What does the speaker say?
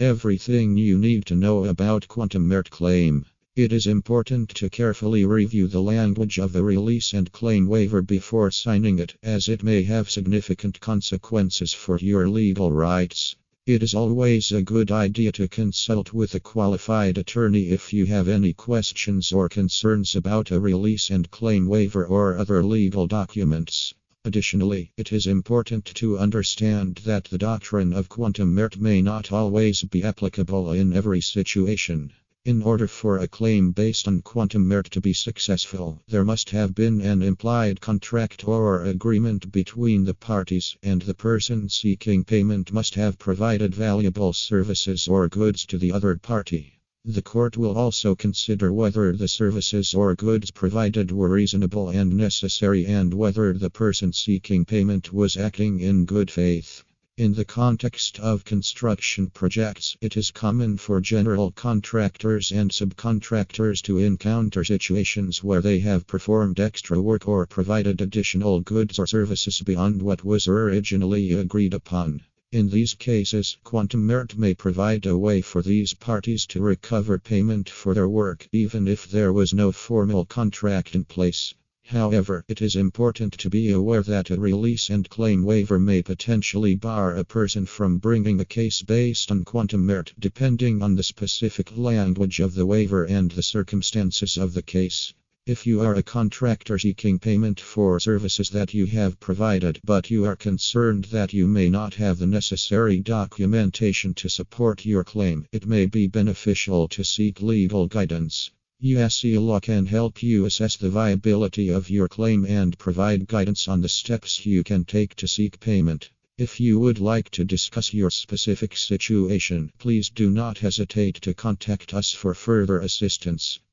Everything you need to know about Quantum Meruit claim. It is important to carefully review the language of the release and claim waiver before signing it, as it may have significant consequences for your legal rights. It is always a good idea to consult with a qualified attorney if you have any questions or concerns about a release and claim waiver or other legal documents. Additionally, it is important to understand that the doctrine of quantum meruit may not always be applicable in every situation. In order for a claim based on quantum meruit to be successful, there must have been an implied contract or agreement between the parties, and the person seeking payment must have provided valuable services or goods to the other party. The court will also consider whether the services or goods provided were reasonable and necessary and whether the person seeking payment was acting in good faith. In the context of construction projects, it is common for general contractors and subcontractors to encounter situations where they have performed extra work or provided additional goods or services beyond what was originally agreed upon. In these cases, quantum meruit may provide a way for these parties to recover payment for their work, even if there was no formal contract in place. However, it is important to be aware that a release and claim waiver may potentially bar a person from bringing a case based on quantum meruit, depending on the specific language of the waiver and the circumstances of the case. If you are a contractor seeking payment for services that you have provided, but you are concerned that you may not have the necessary documentation to support your claim, it may be beneficial to seek legal guidance. Yassi Law can help you assess the viability of your claim and provide guidance on the steps you can take to seek payment. If you would like to discuss your specific situation, please do not hesitate to contact us for further assistance.